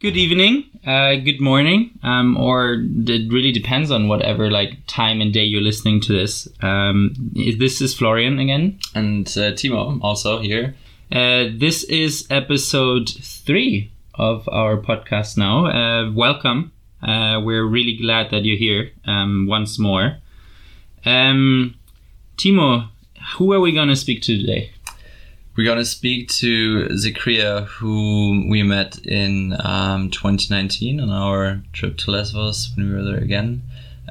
Good evening, uh, good morning, um, or it really depends on whatever like time and day you're listening to this. Um, this is Florian again, and uh, Timo also here. Uh, this is episode three of our podcast now. Uh, welcome. Uh, we're really glad that you're here um, once more. Um, Timo, who are we going to speak to today? We're going to speak to Zikria, who we met in um, 2019 on our trip to Lesbos when we were there again.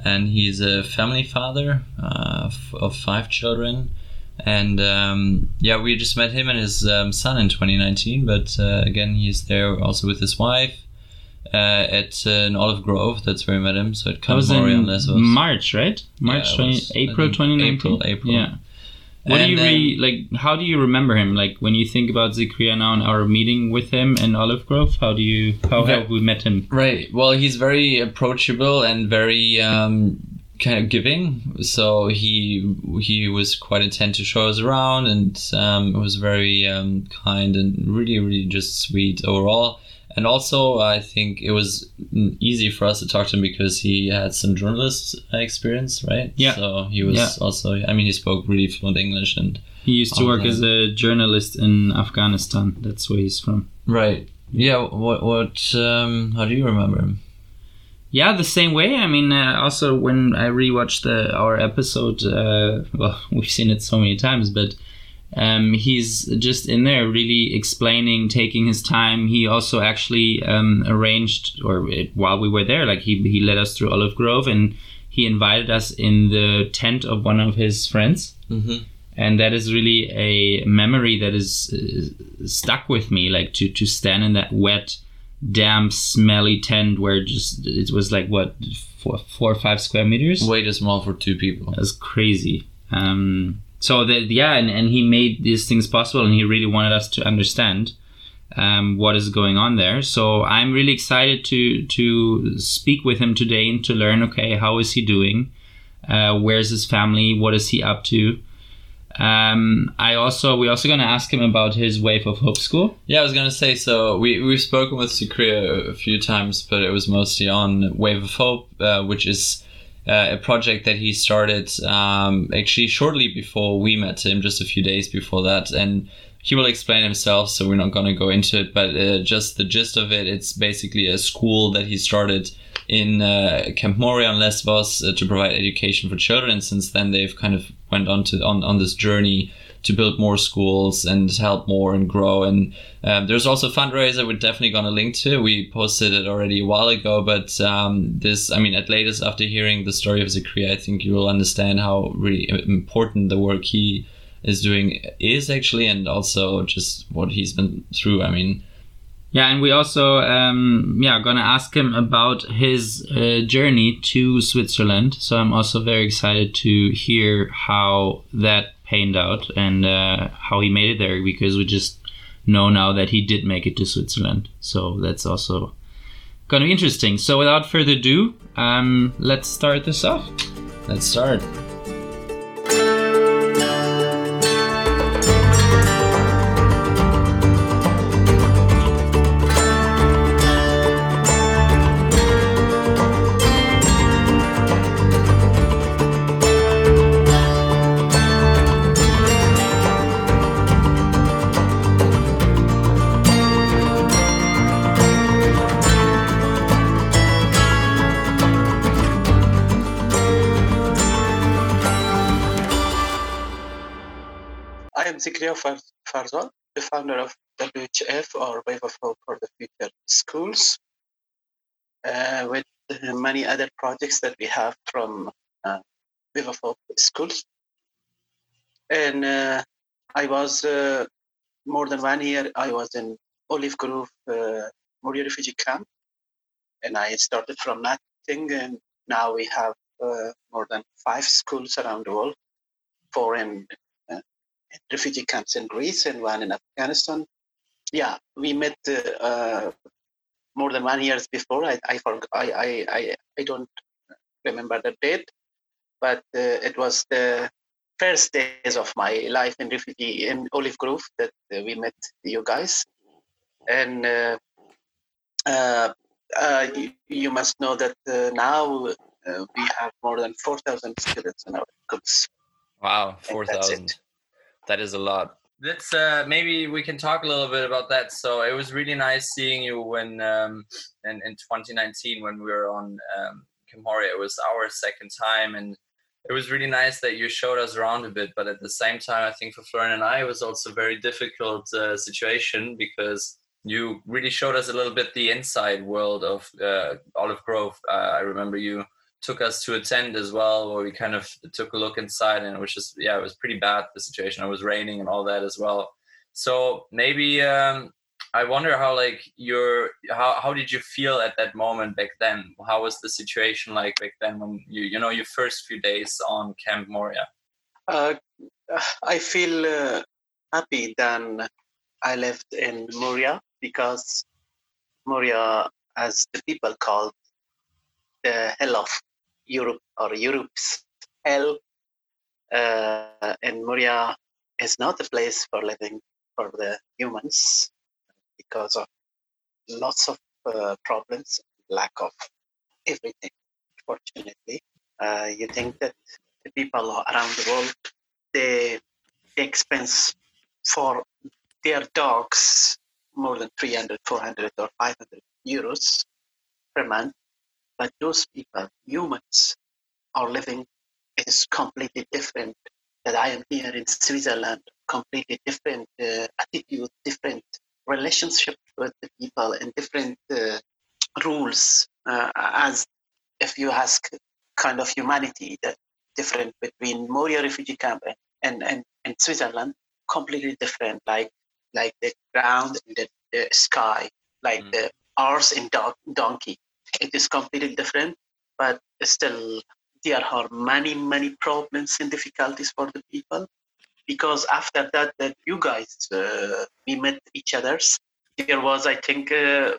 And he's a family father uh, of five children. And um, yeah, we just met him and his um, son in 2019. But uh, again, he's there also with his wife uh, at uh, an Olive Grove. That's where we met him. So at Camp Moria Lesbos. March, right? March, yeah, 20, was, April 2019. April, April. Yeah. What and do you really like? How do you remember him? Like when you think about Zikria now and our meeting with him in Olive Grove, how do you how have we met him? Right. Well, he's very approachable and very um, kind of giving. So he he was quite intent to show us around, and um, was very um, kind and really really just sweet overall and also I think it was easy for us to talk to him because he had some journalist experience, right? Yeah. So he was yeah. also, I mean, he spoke really fluent English and. He used to work that. as a journalist in Afghanistan. That's where he's from. Right. Yeah. What? What? Um, how do you remember him? Yeah, the same way. I mean, uh, also when I rewatched the our episode, uh, well, we've seen it so many times, but um, he's just in there really explaining taking his time. He also actually um, arranged or it, while we were there like he, he led us through olive grove and he invited us in the tent of one of his friends. Mm-hmm. and that is really a memory that is uh, stuck with me like to, to stand in that wet damp smelly tent where just it was like what four, four or five square meters? Way too small for two people. That's crazy. Um, so that yeah and, and he made these things possible and he really wanted us to understand um, what is going on there so i'm really excited to to speak with him today and to learn okay how is he doing uh, where's his family what is he up to um, I also we're also going to ask him about his Wave of Hope school. Yeah, I was going to say so. We we've spoken with Zikria a few times, but it was mostly on Wave of Hope, uh, which is uh, a project that he started um, actually shortly before we met him, just a few days before that. And he will explain himself, so we're not going to go into it. But uh, just the gist of it, it's basically a school that he started in uh, Camp Moria on Lesbos uh, to provide education for children. Since then, they've kind of went on to on, on this journey to build more schools and help more and grow. And um, there's also a fundraiser we're definitely going to link to. We posted it already a while ago, but um, this, I mean, at latest after hearing the story of Zikria, I think you will understand how really important the work he is doing is actually, and also just what he's been through. I mean, yeah, and we also um, yeah gonna ask him about his uh, journey to Switzerland. So I'm also very excited to hear how that panned out and uh, how he made it there because we just know now that he did make it to Switzerland. So that's also to be interesting. So without further ado, um, let's start this off. Let's start. Zikria Farzad, the founder of WHF or Wave of Hope for the Future Schools, uh, with many other projects that we have from uh, Wave of Hope Schools. And uh, I was uh, more than one year, I was in Olive Grove uh, Moria refugee camp, and I started from nothing, and now we have uh, more than five schools around the world, four in refugee camps in Greece and one in Afghanistan. Yeah, we met uh, more than one years before. I I, I I I don't remember the date, but uh, it was the first days of my life in refugee in Olive Grove that uh, we met you guys, and uh, Uh, uh, you, you, must know that uh, now uh, we have more than 4,000 students in our schools. Wow, 4,000. That is a lot. Let's uh, maybe we can talk a little bit about that. So it was really nice seeing you when um, in, in 2019 when we were on um, It was our second time and it was really nice that you showed us around a bit. But at the same time, I think for Florian and I, it was also a very difficult uh, situation because you really showed us a little bit the inside world of uh, Olive Grove. Uh, I remember you took us to a tent as well, where we kind of took a look inside, and it was just yeah, it was pretty bad the situation. It was raining and all that as well. So maybe um, I wonder how like your how how did you feel at that moment back then? How was the situation like back then when you you know your first few days on Camp Moria? Uh, I feel uh, happy than I lived in Moria because Moria, as the people called the hell of Europe or Europe's hell, uh, and Moria is not a place for living for the humans because of lots of uh, problems, lack of everything. Fortunately, uh, you think that the people around the world they, they expense for their dogs more than 300, 400, or 500 euros per month. But those people, humans, are living is completely different. That I am here in Switzerland, completely different uh, attitude, different relationship with the people, and different uh, rules. Uh, as if you ask kind of humanity, that different between Moria refugee camp and, and, and Switzerland, completely different. Like like the ground and the, the sky, like mm. the horse and dog, donkey. It is completely different, but still there are many, many problems and difficulties for the people. Because after that, that you guys, uh, we met each others. There was, I think, uh,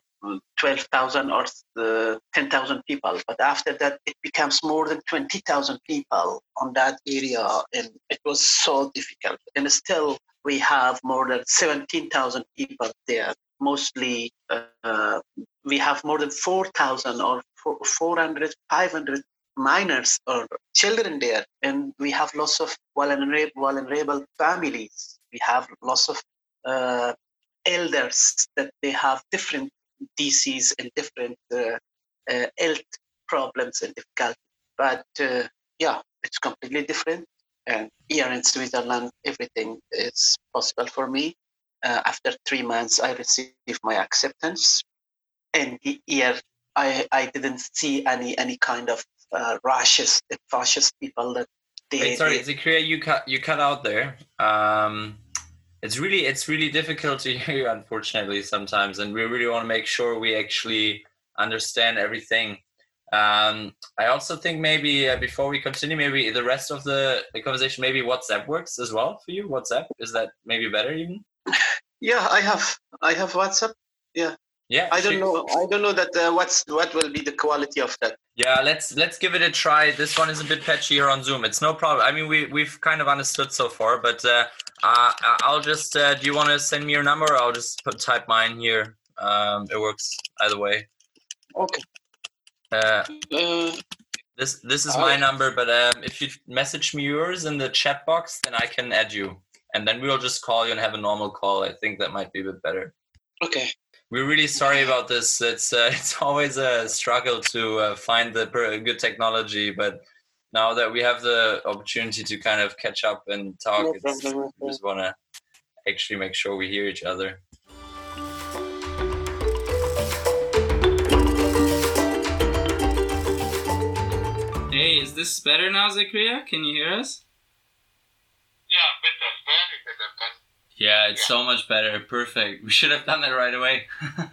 12,000 or uh, 10,000 people. But after that, it becomes more than 20,000 people on that area. And it was so difficult. And still, we have more than 17,000 people there. Mostly, uh, we have more than 4,000 or 400, 500 minors or children there. And we have lots of vulnerable, vulnerable families. We have lots of uh, elders that they have different disease and different uh, uh, health problems and difficulties. But uh, yeah, it's completely different. And here in Switzerland, everything is possible for me. Uh, after three months, I received my acceptance, and here I, I didn't see any any kind of uh, rashes, fascist people that they. Wait, sorry, Zikria, you cut you cut out there. Um, it's really it's really difficult to hear you, unfortunately, sometimes, and we really want to make sure we actually understand everything. Um, I also think maybe uh, before we continue, maybe the rest of the, the conversation, maybe WhatsApp works as well for you. WhatsApp is that maybe better even? Yeah, I have I have WhatsApp. Yeah. Yeah. I don't know. I don't know that uh, what's what will be the quality of that. Yeah, let's let's give it a try. This one is a bit patchy here on Zoom. It's no problem. I mean, we we've kind of understood so far, but uh, uh, I'll just. Uh, do you want to send me your number? Or I'll just put, type mine here. Um, it works either way. Okay. Uh, uh, this this is my number, but um, if you message me yours in the chat box, then I can add you, and then we'll just call you and have a normal call. I think that might be a bit better. Okay. We're really sorry about this. It's uh, it's always a struggle to uh, find the good technology, but now that we have the opportunity to kind of catch up and talk, no we just want to actually make sure we hear each other. Hey, is this better now, Zakaria? Can you hear us? Yeah, better, very better. Yeah, it's yeah. so much better. Perfect. We should have done that right away.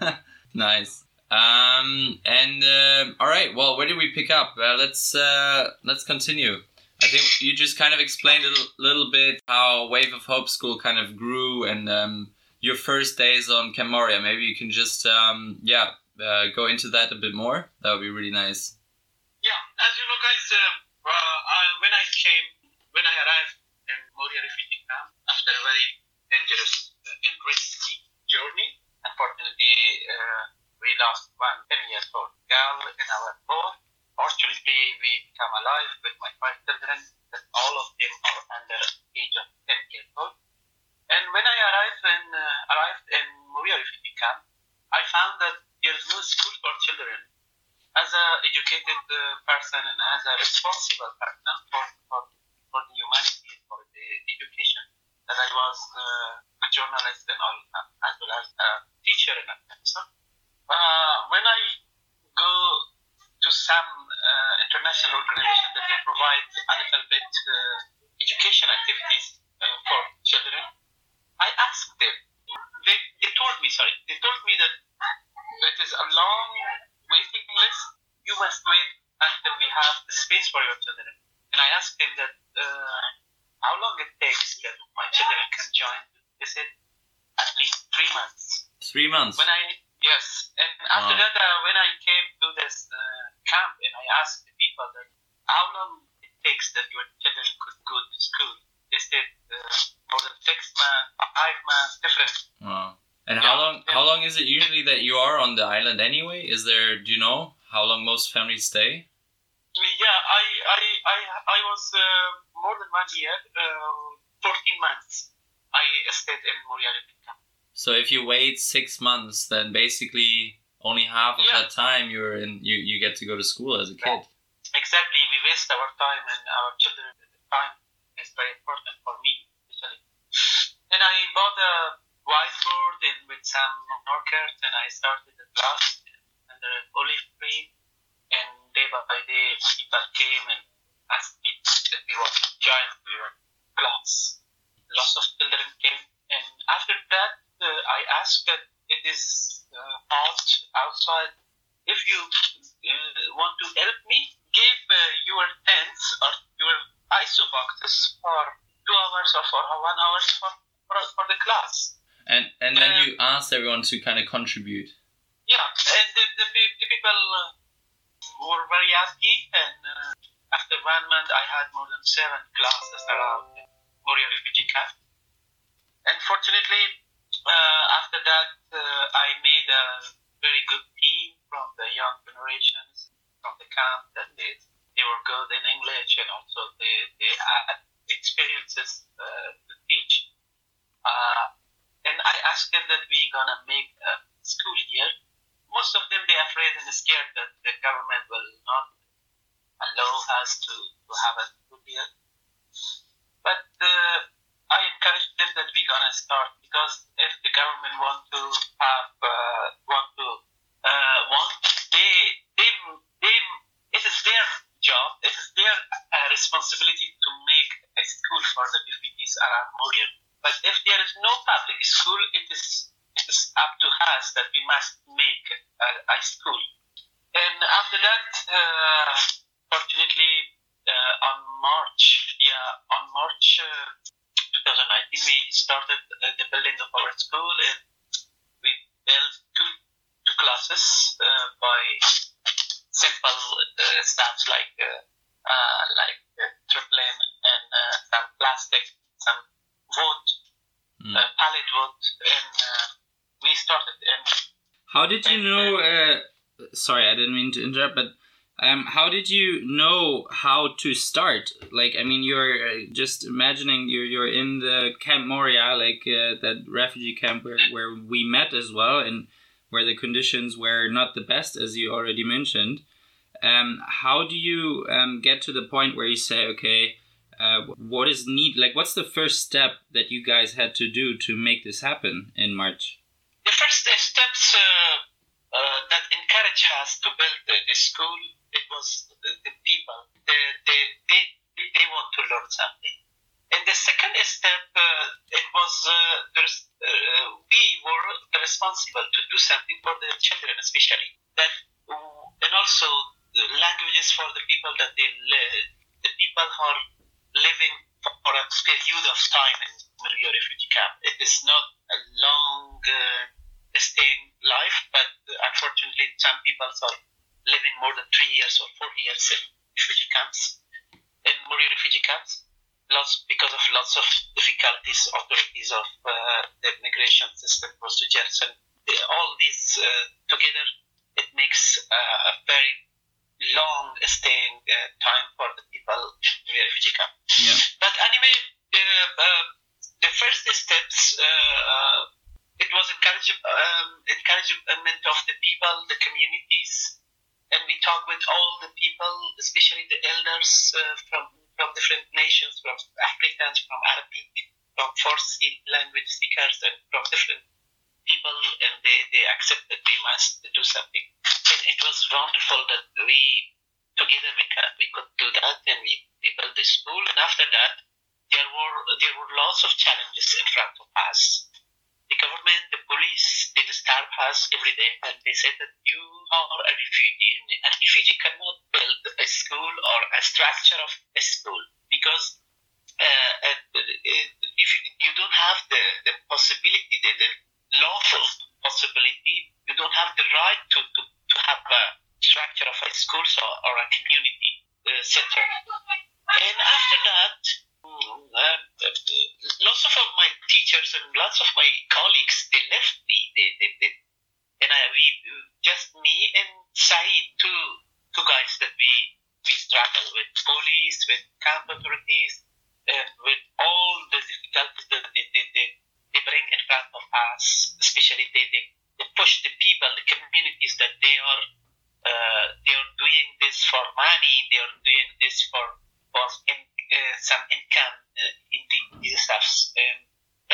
nice. Um, and uh, all right. Well, where did we pick up? Uh, let's uh, let's continue. I think you just kind of explained a little bit how Wave of Hope School kind of grew and um, your first days on Camp Moria. Maybe you can just um, yeah uh, go into that a bit more. That would be really nice. Yeah, as you know, guys, uh, uh, when I came, when I arrived in Moria refugee camp after a very dangerous and risky journey, unfortunately, uh, we lost one 10 years old girl in our boat. Fortunately, we become alive with my five children, that all of them are under the age of 10 years old. And when I arrived in, uh, arrived in Moria refugee camp, I found that there is no school for children. As an educated uh, person and as a responsible person for, for, for the humanity, for the education, that I was uh, a journalist and all, as well as a teacher in Afghanistan. Uh, when I go to some uh, international organization that they provide a little bit uh, education activities uh, for children, I asked them. They, they told me, sorry, they told me that it is a long waiting list. You must wait until we have the space for your children. And I asked them that uh, how long it takes that my children can join. They said at least three months. Three months. When I yes, and after Wow. that, uh, when I came to this uh, camp and I asked the people that how long it takes that your children could go to school, they said uh, more than six months, five months, different. Wow. And how Yeah. long? How long is it usually that you are on the island anyway? Is there? Do you know how long most families stay? Yeah, I I I, I was uh, more than one year, uh, 14 months. I stayed in Moria refugee camp. So if you wait six months, then basically only half of Yeah. that time you're in. You, you get to go to school as a kid. Exactly, we waste our time and our children's Time is very important for me, especially. And I bought a whiteboard and with some markers, and I started the class under an olive tree. And day by day, people came and asked me if we want to join your class. Lots of children came, and after that, uh, I asked that it is uh, hot outside. If you uh, want to help me, give uh, your tents or your ISO boxes for two hours or for one hour for, for, for the class. And and then Uh, you asked everyone to kind of contribute. Yeah, and the, the, the people uh, were very happy. And uh, after one month, I had more than seven classes around Moria refugee camp. And fortunately, uh, after that, uh, I made a very good team from the young generations from the camp that they, they were good in English and also they, they had experiences uh, to teach. Uh, and I asked them that we're gonna make a school year. Most of them they're afraid and scared that the government will not allow us to, to have a school. But uh, I encourage them that we're gonna start because if the government want to have uh, want to uh, want they they they it is their job it is their uh, responsibility to make a school for the refugees around Moria. But if there is no public school, it is it is up to us that we must make a, a school. And after that, uh, fortunately, uh, on March, yeah, on March uh, 2019, we started uh, the building of our school, and we built two two classes uh, by simple uh, stuff like uh, uh, like uh, trampoline and uh, some plastic, some wood, Mm. uh, pallet wood, and uh, we started. And How did you And, know? Uh, sorry, I didn't mean to interrupt, but um, how did you know how to start? Like, I mean, you're uh, just imagining you're you're in the Camp Moria, like uh, that refugee camp where where we met as well, and where the conditions were not the best, as you already mentioned. Um, how do you um, get to the point where you say, okay, uh, what is need? Like, what's the first step that you guys had to do to make this happen in March? the first steps uh, uh, that encourage us to build the, school, was the, people. They, they, they, they want to learn something. And the second step, uh, it was uh, uh, we were responsible to do something for the children, especially that, and also languages for the people that they live, the people who are living for a period of time in Moria refugee camp. It is not a long uh, staying life, but unfortunately, some people are living more than three years or four years in refugee camps, in Moria refugee camps. Lots because of lots of difficulties, authorities of uh, the migration system procedures, and all these uh, together, it makes a very long staying uh, time for the people in the refugee camp. Yeah. But anyway, the, the first steps, uh, uh, it was encouragement, um, encouragement of the people, the communities, and we talk with all the people, especially the elders uh, from from different nations, from Africans, from Arabic, from Farsi language speakers, and from different people, and they, they accept that we must do something. And it was wonderful that we together we, can, we could do that, and we, we built the school. And after that, there were there were lots of challenges in front of us. The police, they disturb us every day, and they said that you are a refugee. And a refugee cannot build a school or a structure of a school because uh, if you don't have the, the possibility, the, the lawful possibility, you don't have the right to, to, to have a structure of a school or, or a community uh, center. And after that, uh, lots of my teachers and lots of my colleagues they left me. They, they, they, and I, we just me and Saeed, two two guys that we we struggle with police, with camp authorities, and with all the difficulties that they, they, they, they bring in front of us. Especially they, they, they push the people, the communities that they are uh, they are doing this for money. They are doing this for for in, uh, some income uh, in the, these steps. And,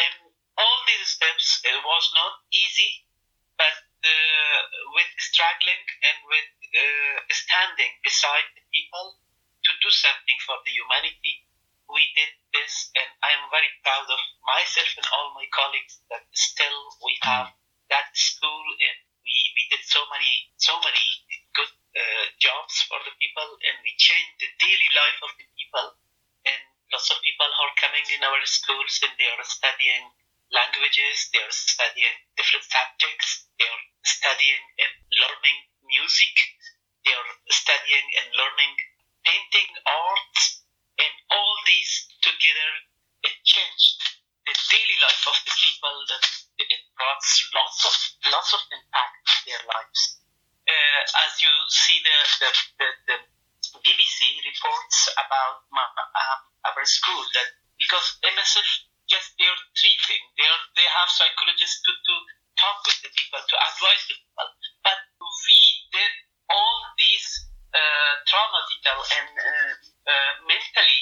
and all these steps it was not easy, but uh, with struggling and with uh, standing beside the people to do something for the humanity, we did this, and I am very proud of myself and all my colleagues that still we have that school, and we, we did so many so many good uh, jobs for the people, and we changed the daily life of the people. And lots of people are coming in our schools, and they are studying languages, they are studying different subjects, they are studying and learning music, they are studying and learning painting, art, and all these together, it changed the daily life of the people. That it brought lots of lots of impact in their lives. Uh, as you see the the, the, the BBC reports about my, um, our school that because MSF just they're treating, they're they have psychologists to, to talk with the people, to advise the people. But we did all these uh, traumatical and uh, uh, mentally,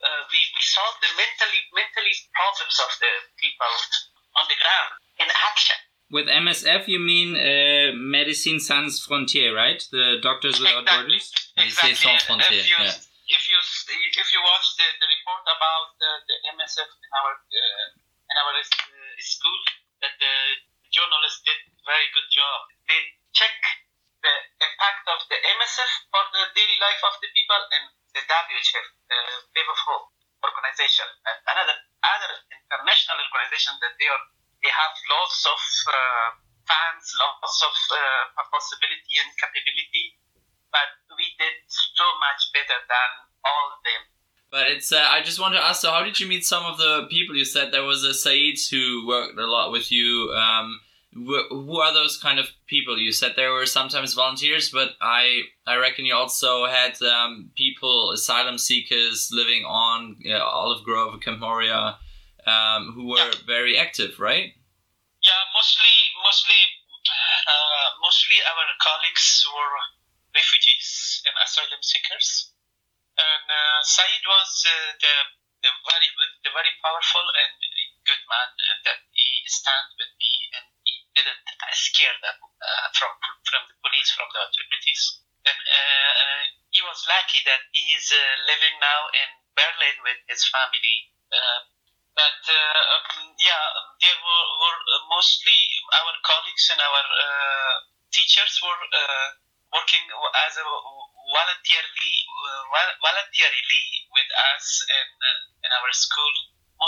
uh, we, we solved the mentally mentally problems of the people on the ground in action. With MSF, you mean uh, Medicine Sans Frontier, right? The Doctors Without Exactly. Borders? Médecins Sans And Frontières, If you, yeah. if you if you watch the, the report about the, the MSF in our uh, in our uh, school, that the journalists did very good job. They check the impact of the MSF for the daily life of the people and the WHF, the Hope organization, and another other international organization that they are they have lots of uh, fans, lots of uh, possibility and capability, but we did so much better than all of them. But it's. Uh, I just want to ask. So, how did you meet some of the people? You said there was a Saeed who worked a lot with you. Um, wh- who are those kind of people? You said there were sometimes volunteers, but I I reckon you also had um, people, asylum seekers living on uh, Olive Grove, Camp Moria, um, who were very active, right? Yeah, mostly, mostly, uh, mostly our colleagues were refugees and asylum seekers, and uh, Saeed was uh, the the very the very powerful and good man uh, that he stand with me and he didn't scare them uh, from from the police from the authorities and uh, he was lucky that he is uh, living now in Berlin with his family. Uh, but uh, um, yeah, there were, were uh, mostly our colleagues and our teachers were working as a voluntarily voluntarily with us in in our school.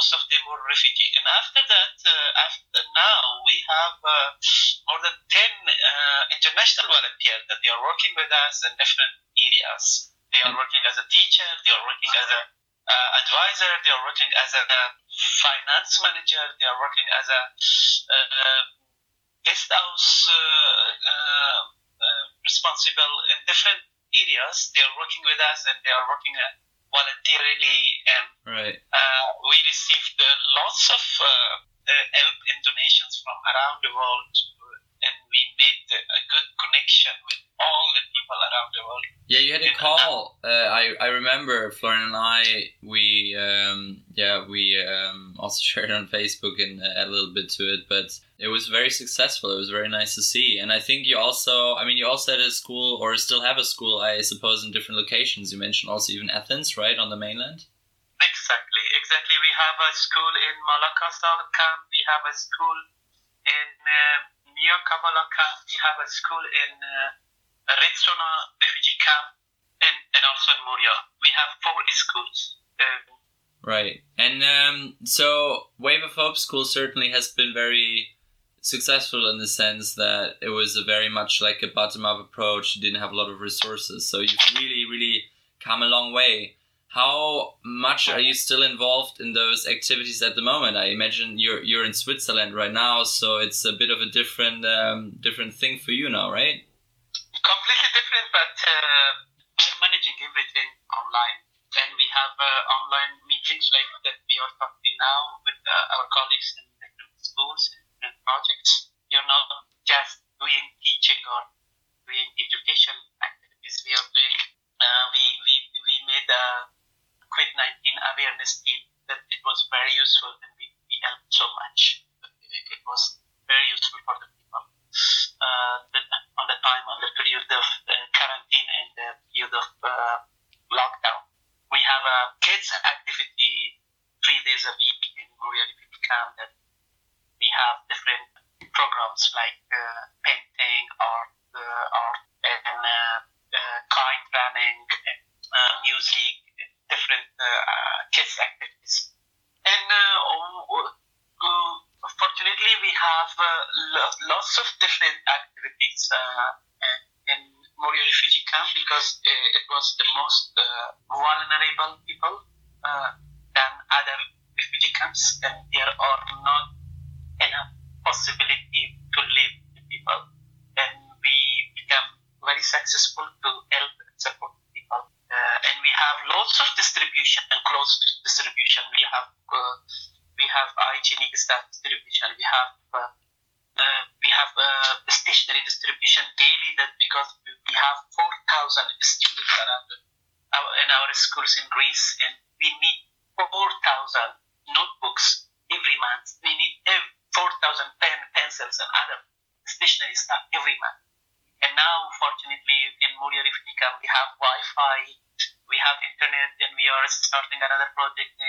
Most of them were refugee, and after that, uh, after now we have uh, more than ten uh, international volunteers that they are working with us in different areas. They are working as a teacher. They are working as a uh, advisor. They are working as a finance manager. They are working as a uh, uh, guest house uh, uh, uh, responsible in different areas. They are working with us and they are working uh, voluntarily. Of uh, uh, help and donations from around the world. And we made a good connection with all the people around the world. Yeah, you had a call. Uh, I I remember Florian and I. We um, yeah we um, also shared on Facebook and uh, add a little bit to it, but it was very successful. It was very nice to see, and I think you also. I mean, you also had a school or still have a school, I suppose, in different locations. You mentioned also even Athens, right, on the mainland. Exactly, exactly. We have a school in Malakasa camp. We have a school in uh, Nea Kavala camp. We have a school in uh, Ritsona refugee camp, and, and also in Moria. We have four schools. Uh, Right. And um, so Wave of Hope School certainly has been very successful in the sense that it was a very much like a bottom up approach. You didn't have a lot of resources. So you've really, really come a long way. How much are you still involved in those activities at the moment? I imagine you're you're in Switzerland right now, so it's a bit of a different um, different thing for you now, right? completely different, but uh, I'm managing everything online. And we have uh, online meetings like that we are talking now with uh, our colleagues in different schools and different projects. You're not just doing teaching or doing education activities. We are doing, uh, we, we, we made a COVID 19 awareness team that it was very useful and we, we helped so much. It was very useful for the people uh, the, on the time, on the period of uh, quarantine and the period of uh, lockdown. We have a kids activity three days a week in Moria Refugee Camp that we have different programs like uh, painting, art, uh, art and uh, uh, kite running, and, uh, music, and different uh, uh, kids activities. And uh, oh, uh, fortunately, we have uh, lo- lots of different activities uh, in Moria refugee camp because uh, it was the most uh, vulnerable people than other refugee camps, and there are not enough possibility to live the people. And we become very successful to help and support people. Uh, and we have lots of distribution and close distribution. We have uh, we have hygienic staff distribution. We have uh, have a stationary distribution daily. That because we have four thousand students around in our schools in Greece, and we need four thousand notebooks every month. We need four thousand pen, pencils, and other stationary stuff every month. And now, fortunately, in Moria Refugee Camp, we have Wi-Fi, we have internet, and we are starting another project uh,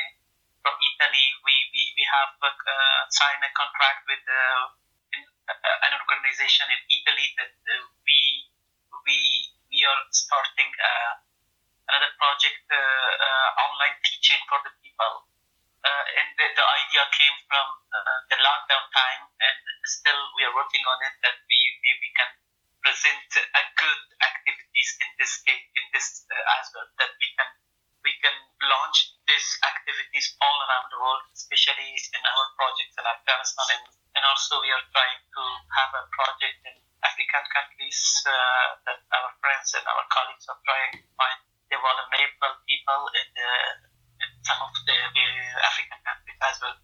from Italy. We we, we have uh, signed a contract with uh, an organization in Italy that uh, we we we are starting uh, another project uh, online teaching for the people. And the, the idea came from the lockdown time, and still we are working on it that we, we, we can present a good activities in this case, in this uh, as well, that we can we can launch these activities all around the world, especially in our projects in Afghanistan, and also we are trying to have a project in African countries uh, that our friends and our colleagues are trying to find the vulnerable people in, the, in some of the, the African countries as well.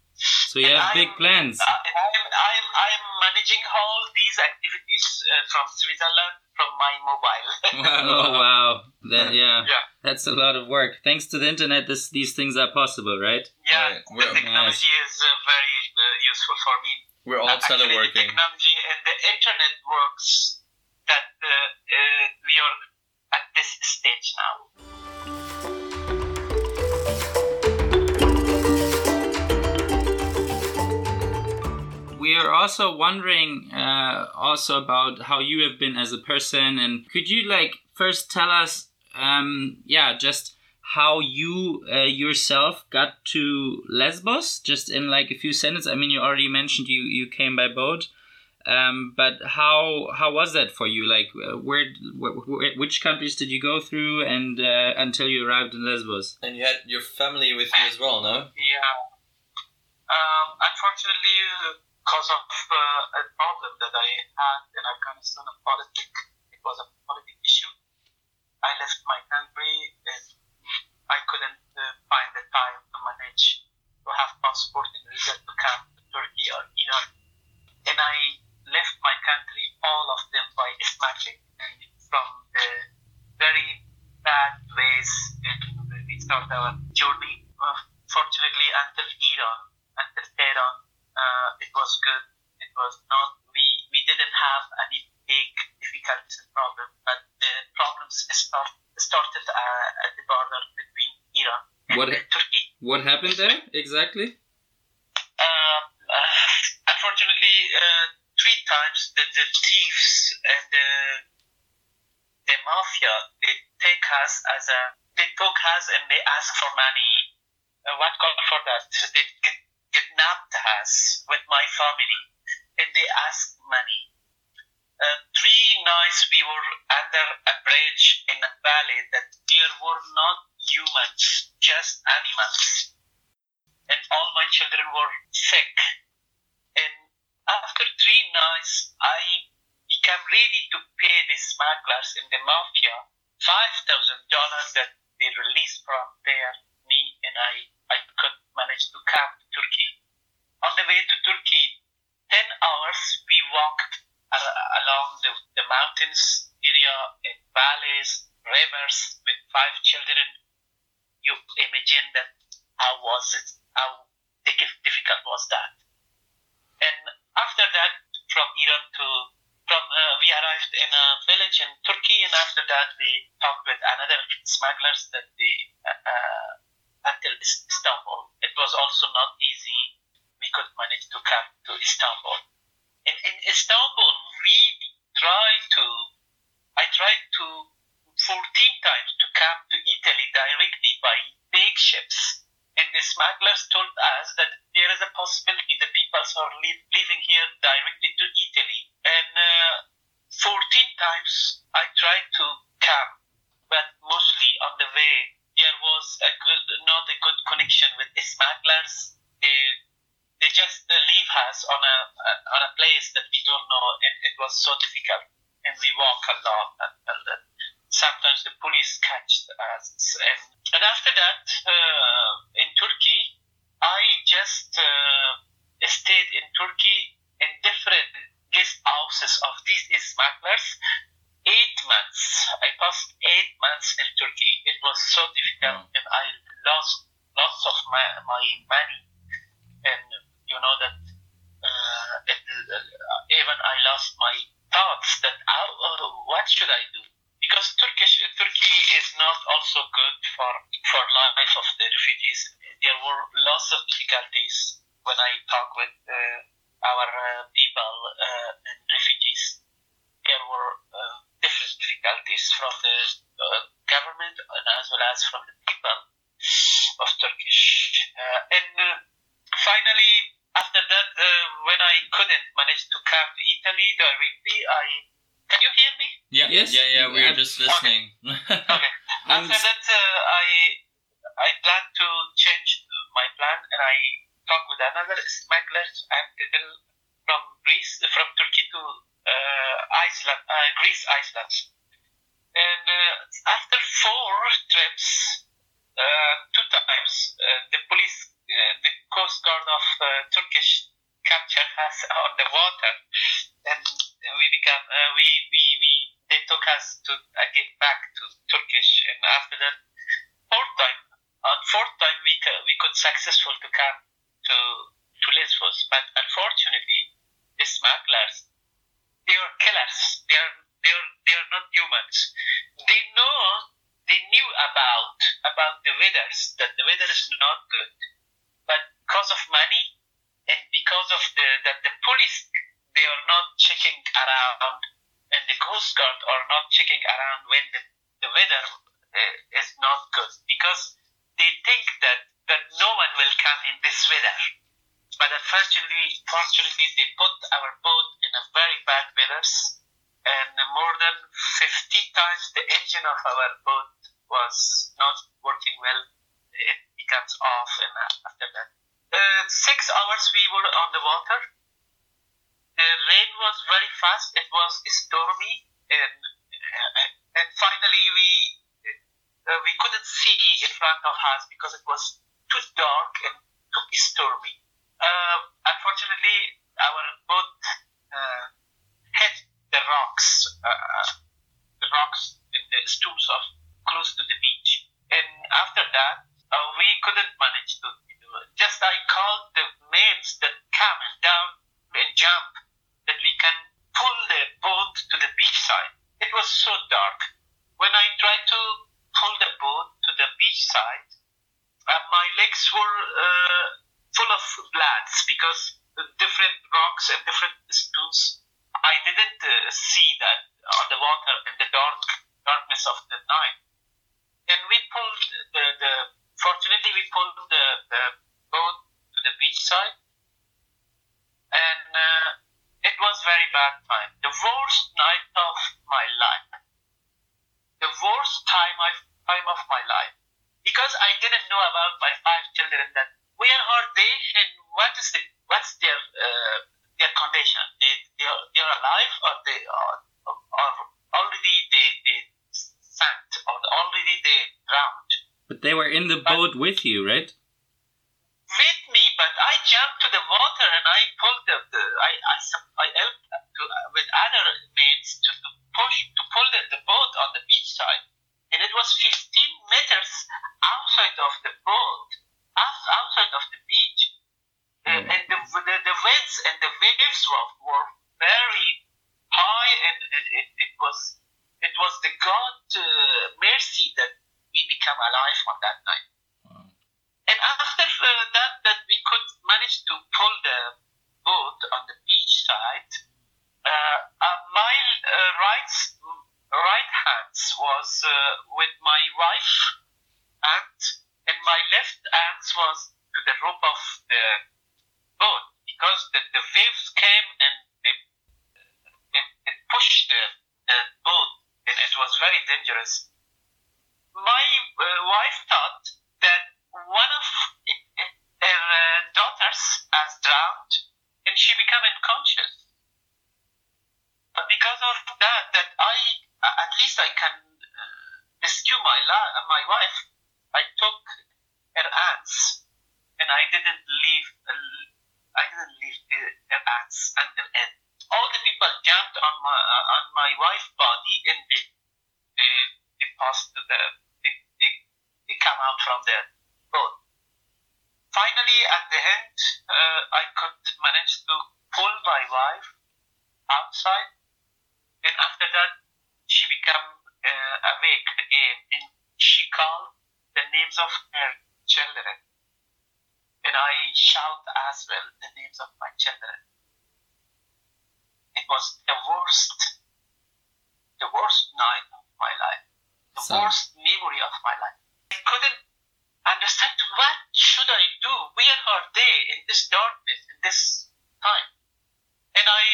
So you have big plans. Uh, I'm, I'm, I'm managing all these activities uh, from Switzerland from my mobile. oh wow, that yeah, Yeah. that's a lot of work. Thanks to the internet, this these things are possible, right? yeah, Right, the well, technology is uh, very uh, useful for me. We're all Actually, the teleworking. technology and the internet works that uh, uh, we are at this stage now. We are also wondering uh, also about how you have been as a person, and could you like first tell us, um, yeah, just how you uh, yourself got to Lesbos, just in like a few sentences. I mean, you already mentioned you you came by boat, um, but how how was that for you? Like, uh, where, wh- wh- which countries did you go through, and uh, until you arrived in Lesbos? And you had your family with you as well, no? Yeah. Um, unfortunately, because of uh, a problem that I had in Afghanistan, a politic, it was a I couldn't uh, find the time to manage to have passport and visa to come to Turkey or Iran. And I left my country, all of them by magic, and from the very bad ways and we start our journey. Uh, fortunately, until Iran, until Tehran, uh, it was good. It was not. We we didn't have any big difficulties and problems, but the problems start, started uh, at the border Iran What- Turkey. What happened there exactly? Um, uh, unfortunately, uh, three times the, the thieves and the the mafia they take us as a they took us and they ask for money. Uh, what called for that? They kid- kidnapped us with my family, and they asked money. Uh, three nights we were under a bridge in a valley that there were not humans, just animals and all my children were sick. And after three nights, I became ready to pay the smugglers and the mafia five thousand dollars that they released from their me, and I I could manage to come to Turkey. On the way to Turkey, ten hours we walked along the, the mountains area and valleys, rivers with five children. You imagine that how was it? How difficult was that? And after that, from Iran to from uh, we arrived in a village in Turkey, and after that we talked with another smugglers that they uh, uh, until Istanbul. It was also not easy. We could manage to come to Istanbul. In, in Istanbul, we tried to. I tried to 14 times to come to Italy directly by big ships. And the smugglers told us that there is a possibility the people are li- living here directly to Italy. And uh, 14 times I tried to come, but mostly on the way there was a good, not a good connection with the smugglers. They, they just uh, leave us on a on a place that we don't know, and it was so difficult. And we walk a lot until that sometimes the police catch us. And, and after that, uh, in Turkey, I just uh, stayed in Turkey in different guest houses of these smugglers. Eight months. I passed eight months in Turkey. It was so difficult, and I lost lots of my, my money. And you know that uh, it, uh, even I lost my thoughts that how, uh, what should I do? Because Turkish Turkey is not also good for for life of the refugees. There were lots of difficulties when I talk with uh, our uh, people uh, and refugees. There were uh, different difficulties from the uh, government and as well as from the people of Turkish. Uh, and uh, finally, after that, uh, when I couldn't manage to come to Italy directly, I can you hear me? Yeah, Yes. yeah, yeah. We are Yeah. just listening. Okay. And After that, uh, I I plan to change my plan, and I talk with another smuggler until from Greece, from Turkey to uh, Iceland, uh, Greece, Iceland. And uh, after four trips, uh, two times, uh, the police, uh, the coast guard of uh, Turkish captured us on the water, and we become uh, we we we they took us to uh, get back to Turkish, and after that, fourth time, on fourth time we ca- we could successful to come to to Lesbos, but unfortunately, the smugglers they are killers. They are they are they are not humans. They know they knew about about the that the weather is not good, but because of money and because of the that the police they are not checking around and the coast guard are not checking around when the, the weather uh, is not good. Because they think that that no one will come in this weather. But unfortunately fortunately they put our boat in a very bad weather, and more than 50 times the engine of our boat was not working well it becomes off and uh, after that. Uh, six hours we were on the water. The rain was very fast. It was stormy, and uh, and finally we uh, we couldn't see in front of us because it was too dark and too stormy. Uh, unfortunately, our boat uh, hit the rocks, the rocks and the storms of close to the beach, and after that uh, we couldn't manage to just I called the mates that come and down and jump that we can pull the boat to the beach side. It was so dark. When I tried to pull the boat to the beach side, uh, my legs were uh, full of blads because different rocks and different stones. I didn't uh, see that on the water in the dark darkness of the night. And we pulled the, the fortunately we pulled the, the boat to the beach side, and uh, it was very bad time. The worst night of my life. The worst time of time of my life because I didn't know about my five children that where are they and what is the what's their uh, their condition? They they are, they are alive or they are, are already they they sank or already they drowned. But they were in the But- boat with you, right? With me, but I jumped to the water and I pulled the, the I I I helped to, with other means to, to push to pull the, the boat on the beach side, and it was 15 meters outside of the boat, outside of the beach, Uh, Mm. and the, the the winds and the waves were, were very high, and it, it, it was it was the God uh, mercy that we become alive on that night. Wow. And after uh, that, that we could manage to pull the boat on the beach side, uh, uh, my uh, right right hand was uh, with my wife hand, and my left hand was to the rope of the boat because the, the waves came and they, it, it pushed the, the boat, and it was very dangerous my uh, wife thought that one of her uh, daughters has drowned and she became unconscious. But because of that, that I at least I can uh, rescue my la- uh, my wife. I took her hands and I didn't leave. Uh, I didn't leave uh, her hands until end. All the people jumped on my uh, on my wife's body and they they, they passed to the they, they, they come out from the boat. Finally, at the end, uh, I could manage to pull my wife outside, and after that, she became uh, awake again, and she called the names of her children, and I shout as well the names of my children. Was the worst, the worst night of my life the So- worst memory of my life. I couldn't understand what should I do? Where are they in this darkness, in this time? And I,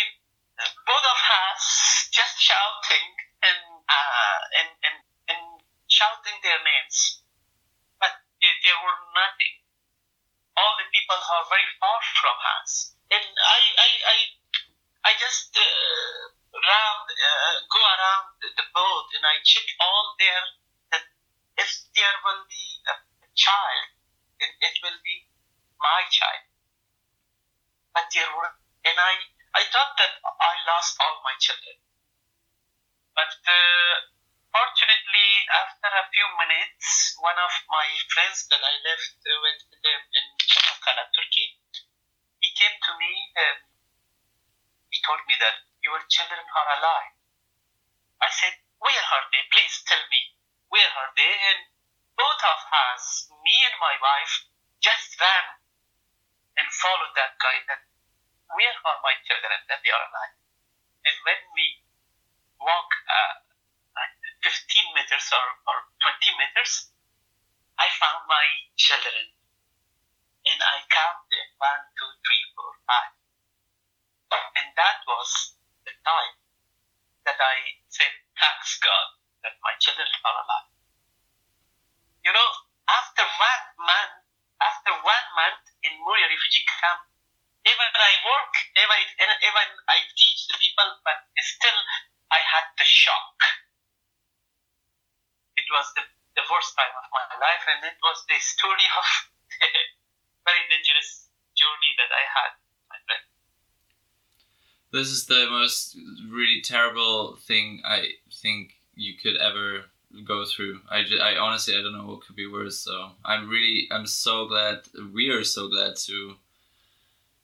both of us, just shouting and uh, and, and and shouting their names, but there, there were nothing. All the people are very far from us, and I I I, I just. Uh, round uh, go around the, boat and I check all there that if there will be a, a child it, it will be my child but there were and I I thought that I lost all my children but uh, fortunately after a few minutes one of my friends that I left uh, with them in Çanakkale Turkey he came to me and he told me that your children are alive. I said, Where are they? Please tell me, where are they? And both of us, me and my wife, just ran and followed that guy that where are my children that they are alive? And when we walk uh, 15 meters or, or 20 meters, I found my children and I counted one, two, three, four, five. And that was the time that I said, thanks God that my children are alive. You know, after one month, after one month in Moria refugee camp, even I work, even, even I teach the people, but still I had the shock. It was the, the worst time of my life, and it was the story of very dangerous journey that I had. This is the most really terrible thing I think you could ever go through. I, ju- I honestly I don't know what could be worse. So I'm really I'm so glad we are so glad to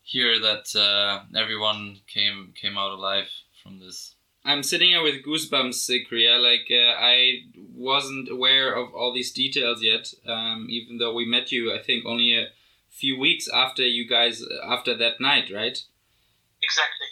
hear that uh, everyone came came out alive from this. I'm sitting here with goosebumps, Kriya. Like uh, I wasn't aware of all these details yet. Um, even though we met you, I think only a few weeks after you guys after that night, right? Exactly.